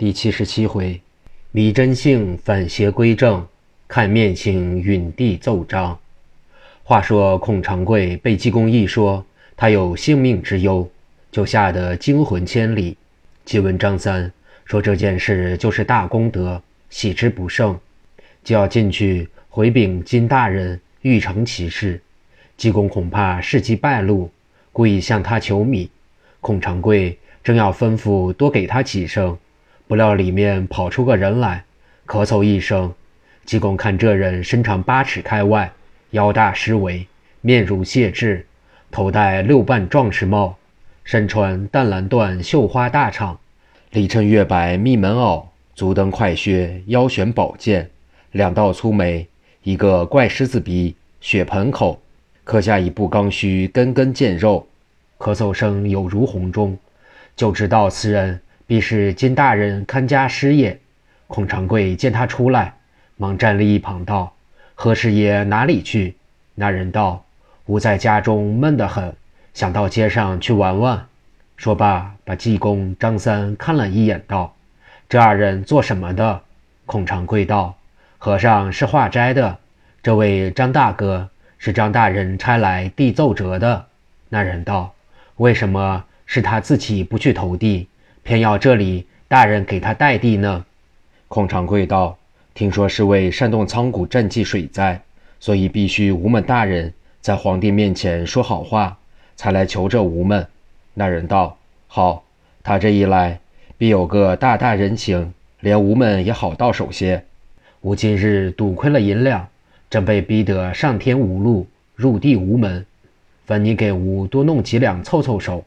第七十七回，李真性反邪归正，看面请允帝奏章。话说孔长贵被济公一说，他有性命之忧，就吓得惊魂千里。即问张三说这件事就是大功德，喜之不胜，就要进去回禀金大人，欲成其事。济公恐怕事迹败露，故意向他求米。孔长贵正要吩咐多给他几声。不料里面跑出个人来，咳嗽一声。济公看这人身长八尺开外，腰大十围，面如谢豸，头戴六瓣壮士帽，身穿淡蓝缎绣花大氅，里衬月白密门袄，足蹬快靴，腰悬宝剑，两道粗眉，一个怪狮子鼻，血盆口，刻下一部刚须，根根见肉，咳嗽声有如洪钟，就知道此人。必是金大人看家师爷。孔长贵见他出来，忙站立一旁道：“何师爷哪里去？”那人道：“吾在家中闷得很，想到街上去玩玩。”说罢，把济公、张三看了一眼，道：“这二人做什么的？”孔长贵道：“和尚是化斋的，这位张大哥是张大人差来递奏折的。”那人道：“为什么是他自己不去投递？”偏要这里大人给他代递呢？孔长贵道：“听说是为煽动仓谷赈济水灾，所以必须吴门大人在皇帝面前说好话，才来求这吴门。”那人道：“好，他这一来，必有个大大人情，连吴门也好到手些。吾今日赌亏了银两，正被逼得上天无路，入地无门，烦你给吾多弄几两凑凑手。”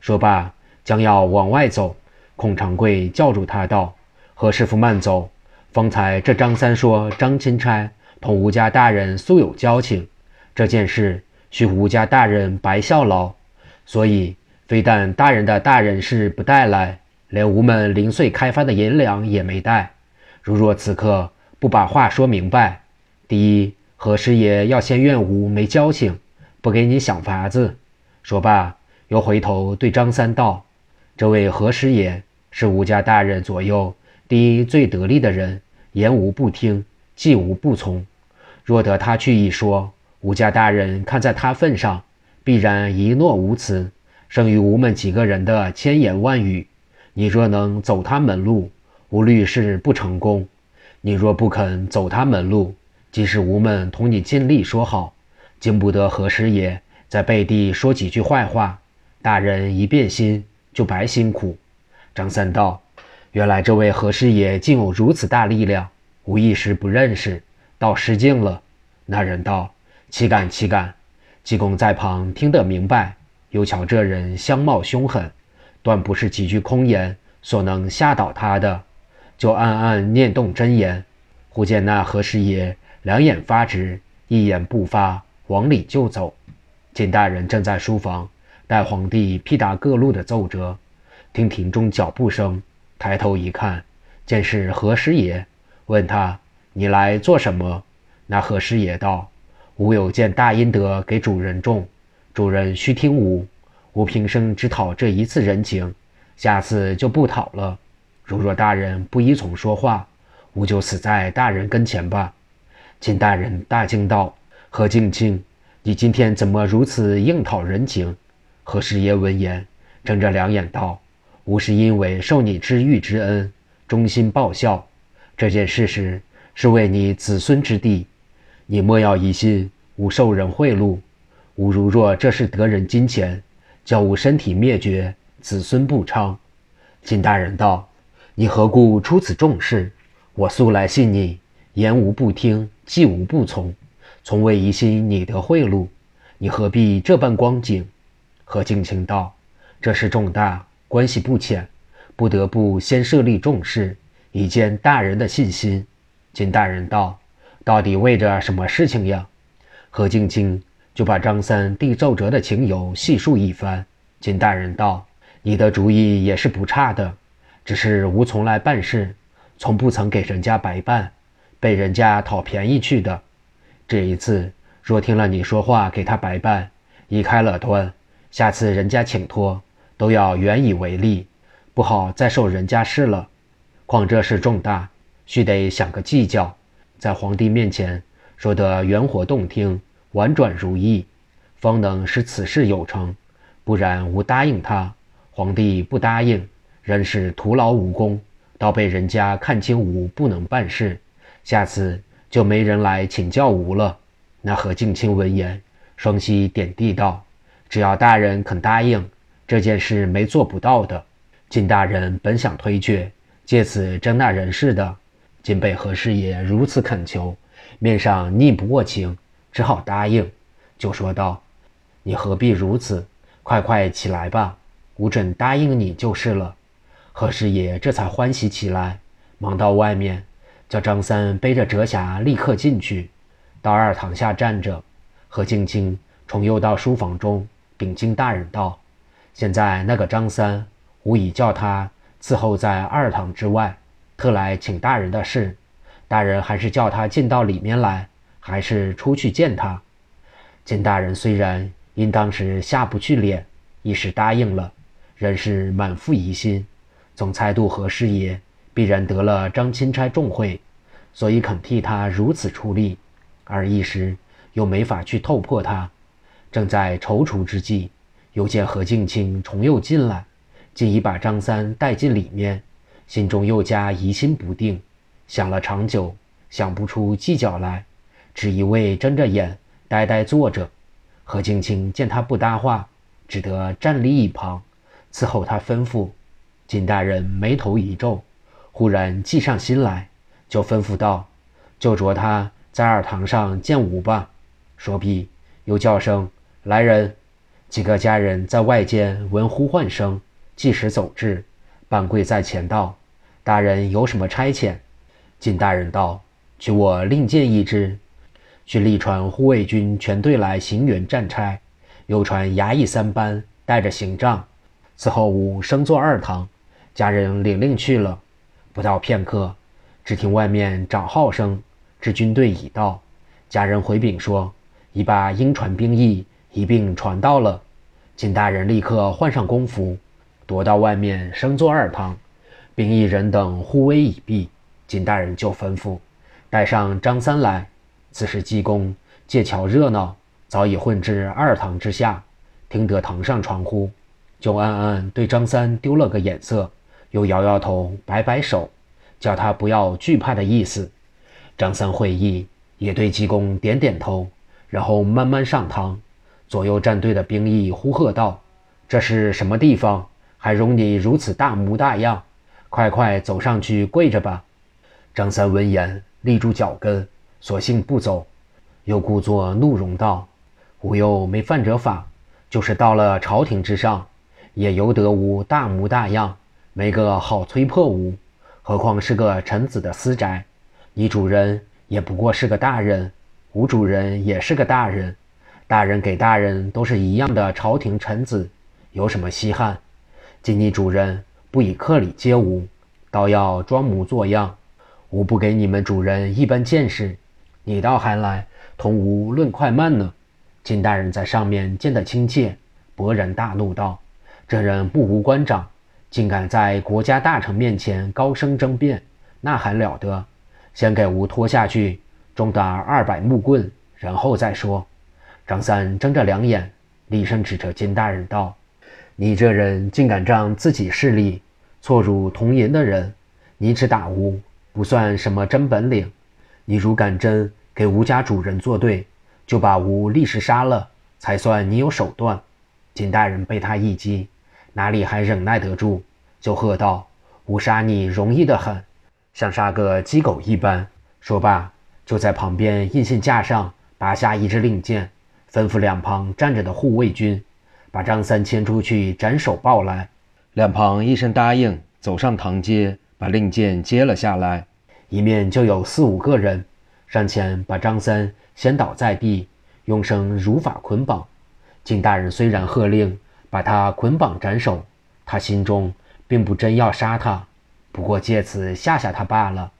说罢。将要往外走，孔长贵叫住他道：“何师傅慢走！方才这张三说张钦差同吴家大人素有交情，这件事需吴家大人白效劳，所以非但大人的大人事不带来，连吴门零碎开发的银两也没带。如若此刻不把话说明白，第一何师爷要先怨吴没交情，不给你想法子。”说罢，又回头对张三道。这位何师爷是吴家大人左右第一最得力的人，言无不听，计无不从。若得他去一说，吴家大人看在他份上，必然一诺无辞，胜于吴们几个人的千言万语。你若能走他门路，无虑是不成功；你若不肯走他门路，即使吴们同你尽力说好，经不得何师爷在背地说几句坏话，大人一变心。就白辛苦。张三道：“原来这位何师爷竟有如此大力量，吾一时不认识，倒失敬了。”那人道：“岂敢岂敢！”济公在旁听得明白，又瞧这人相貌凶狠，断不是几句空言所能吓倒他的，就暗暗念动真言。忽见那何师爷两眼发直，一言不发，往里就走。金大人正在书房。待皇帝批答各路的奏折，听庭中脚步声，抬头一看，见是何师爷，问他：“你来做什么？”那何师爷道：“吾有件大阴德给主人种，主人须听吾。吾平生只讨这一次人情，下次就不讨了。如若大人不依从说话，吾就死在大人跟前吧。”金大人大惊道：“何敬清，你今天怎么如此硬讨人情？”何师爷闻言，睁着两眼道：“吾是因为受你知遇之恩，忠心报效。这件事时是为你子孙之地，你莫要疑心吾受人贿赂。吾如若这是得人金钱，叫吾身体灭绝，子孙不昌。”金大人道：“你何故出此重事？我素来信你，言无不听，计无不从，从未疑心你得贿赂。你何必这般光景？”何敬清道：“这事重大，关系不浅，不得不先设立重视，以见大人的信心。”金大人道：“到底为着什么事情呀？”何敬清就把张三递奏折的情由细述一番。金大人道：“你的主意也是不差的，只是无从来办事，从不曾给人家白办，被人家讨便宜去的。这一次若听了你说话，给他白办，一开了端。”下次人家请托，都要原以为例，不好再受人家事了。况这事重大，须得想个计较，在皇帝面前说得圆活动听、婉转如意，方能使此事有成。不然，吾答应他，皇帝不答应，仍是徒劳无功，倒被人家看清吾不能办事，下次就没人来请教吾了。那何敬清闻言，双膝点地道：“只要大人肯答应，这件事没做不到的。”金大人本想推却。借此争那人事的，今被何师爷如此恳求，面上逆不过情，只好答应，就说道：“你何必如此？快快起来吧，吾准答应你就是了。”何师爷这才欢喜起来，忙到外面，叫张三背着折匣立刻进去，到二堂下站着。何静静重又到书房中禀金大人道：“现在那个张三，吾已叫他。”伺候在二堂之外，特来请大人的事，大人还是叫他进到里面来，还是出去见他？金大人虽然因当时下不去脸，一时答应了，仍是满腹疑心，总猜度何师爷必然得了张钦差重贿，所以肯替他如此出力，而一时又没法去透破他，正在踌躇之际，又见何敬清重又进来。竟已把张三带进里面，心中又加疑心不定，想了长久，想不出计较来，只一味睁着眼呆呆坐着。何静清见他不搭话，只得站立一旁，伺候他吩咐。金大人眉头一皱，忽然计上心来，就吩咐道：“就着他在二堂上见舞吧。”说毕，又叫声：“来人！”几个家人在外间闻呼唤声。即时走至，半跪在前道：“大人有什么差遣？”金大人道：“取我另见一支，去立传护卫军全队来行辕战差，又传衙役三班带着行杖，此后吾升坐二堂。”家人领令去了。不到片刻，只听外面长号声，知军队已到。家人回禀说：“已把应传兵役一并传到了。”金大人立刻换上公服。躲到外面升坐二堂，兵役人等护威已毕，金大人就吩咐带上张三来。此时济公借巧热闹，早已混至二堂之下，听得堂上传呼，就暗暗对张三丢了个眼色，又摇摇头，摆摆手，叫他不要惧怕的意思。张三会意，也对济公点点头，然后慢慢上堂。左右站队的兵役呼喝道：“这是什么地方？”还容你如此大模大样，快快走上去跪着吧！张三闻言立住脚跟，索性不走，又故作怒容道：“吾又没犯着法，就是到了朝廷之上，也由得吾大模大样，没个好催迫吾。何况是个臣子的私宅，你主人也不过是个大人，吾主人也是个大人，大人给大人都是一样的朝廷臣子，有什么稀罕？”今你主人不以客礼接吾，倒要装模作样，吾不给你们主人一般见识，你倒还来同吾论快慢呢？金大人在上面见得亲切，勃然大怒道：“这人不无官长，竟敢在国家大臣面前高声争辩，那还了得？先给吾拖下去，中打二百木棍，然后再说。”张三睁着两眼，厉声指着金大人道。你这人竟敢仗自己势力错辱同营的人，你只打吴不算什么真本领。你如敢真给吴家主人作对，就把吴立时杀了，才算你有手段。金大人被他一击，哪里还忍耐得住，就喝道：“吾杀你容易得很，像杀个鸡狗一般。”说罢，就在旁边印信架上拔下一支令箭，吩咐两旁站着的护卫军。把张三牵出去斩首报来，两旁一声答应，走上堂阶，把令箭接了下来。一面就有四五个人上前把张三掀倒在地，用绳如法捆绑。金大人虽然喝令把他捆绑斩首，他心中并不真要杀他，不过借此吓吓他罢了。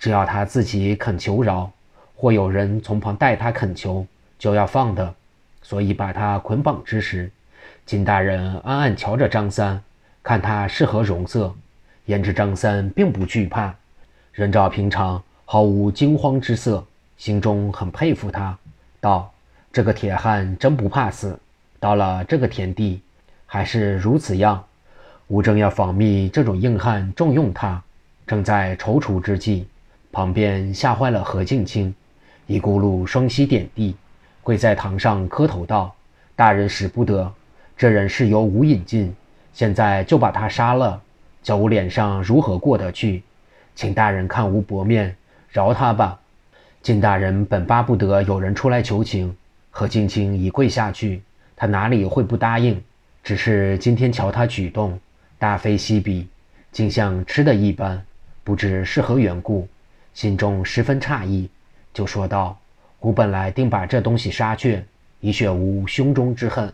只要他自己肯求饶，或有人从旁代他恳求，就要放的。所以把他捆绑之时。金大人暗暗瞧着张三，看他是何容色，焉知张三并不惧怕，人照平常，毫无惊慌之色，心中很佩服他，道：“这个铁汉真不怕死，到了这个田地，还是如此样。”吾正要访觅这种硬汉，重用他，正在踌躇之际，旁边吓坏了何静清，一咕噜双膝点地，跪在堂上磕头道：“大人使不得，这人是由吾引进，现在就把他杀了。”叫我脸上如何过得去？请大人看吾薄面，饶他吧。金大人本巴不得有人出来求情，何青青已跪下去，他哪里会不答应？只是今天瞧他举动，大非昔比，竟像吃的一般，不知是何缘故，心中十分诧异，就说道：“吾本来定把这东西杀却，以雪吾胸中之恨。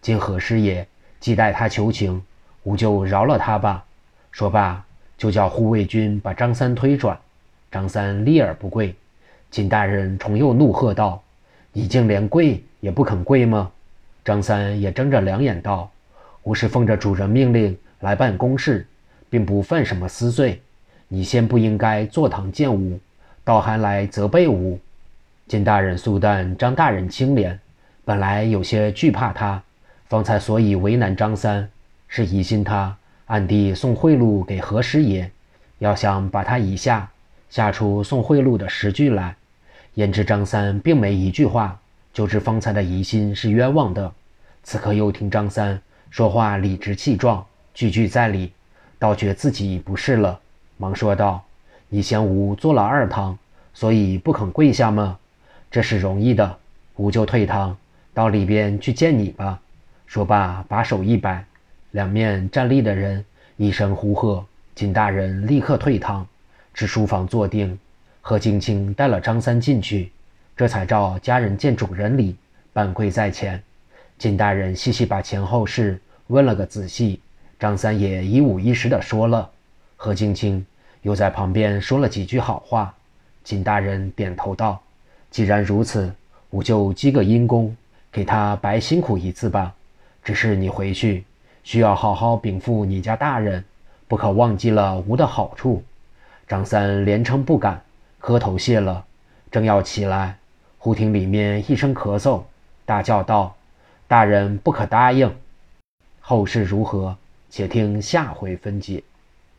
今何时也？既待他求情，吾就饶了他吧。”说罢，就叫护卫军把张三推转。张三立而不跪。金大人重又怒喝道：“你竟连跪也不肯跪吗？”张三也睁着两眼道：“吾是奉着主人命令来办公事，并不犯什么私罪。你先不应该坐堂见吾，倒还来责备吾。”金大人素淡张大人清廉，本来有些惧怕他，方才所以为难张三，是疑心他。暗地送贿赂给何师爷，要想把他以下吓出送贿赂的实据来。焉知张三并没一句话，就知方才的疑心是冤枉的。此刻又听张三说话理直气壮，句句在理，倒觉自己不是了，忙说道：“你嫌吾做了二堂，所以不肯跪下吗？这是容易的，吾就退堂，到里边去见你吧。”说罢，把手一摆。两面站立的人一声呼喝，金大人立刻退堂，至书房坐定。何青青带了张三进去，这才照家人见主人礼，半跪在前。金大人细细把前后事问了个仔细，张三也一五一十的说了。何青青又在旁边说了几句好话。金大人点头道：“既然如此，我就积个阴功，给他白辛苦一次吧。只是你回去。”需要好好禀赋你家大人，不可忘记了吾的好处。张三连称不敢，磕头谢了，正要起来，忽听里面一声咳嗽，大叫道：“大人不可答应。”后事如何，且听下回分解。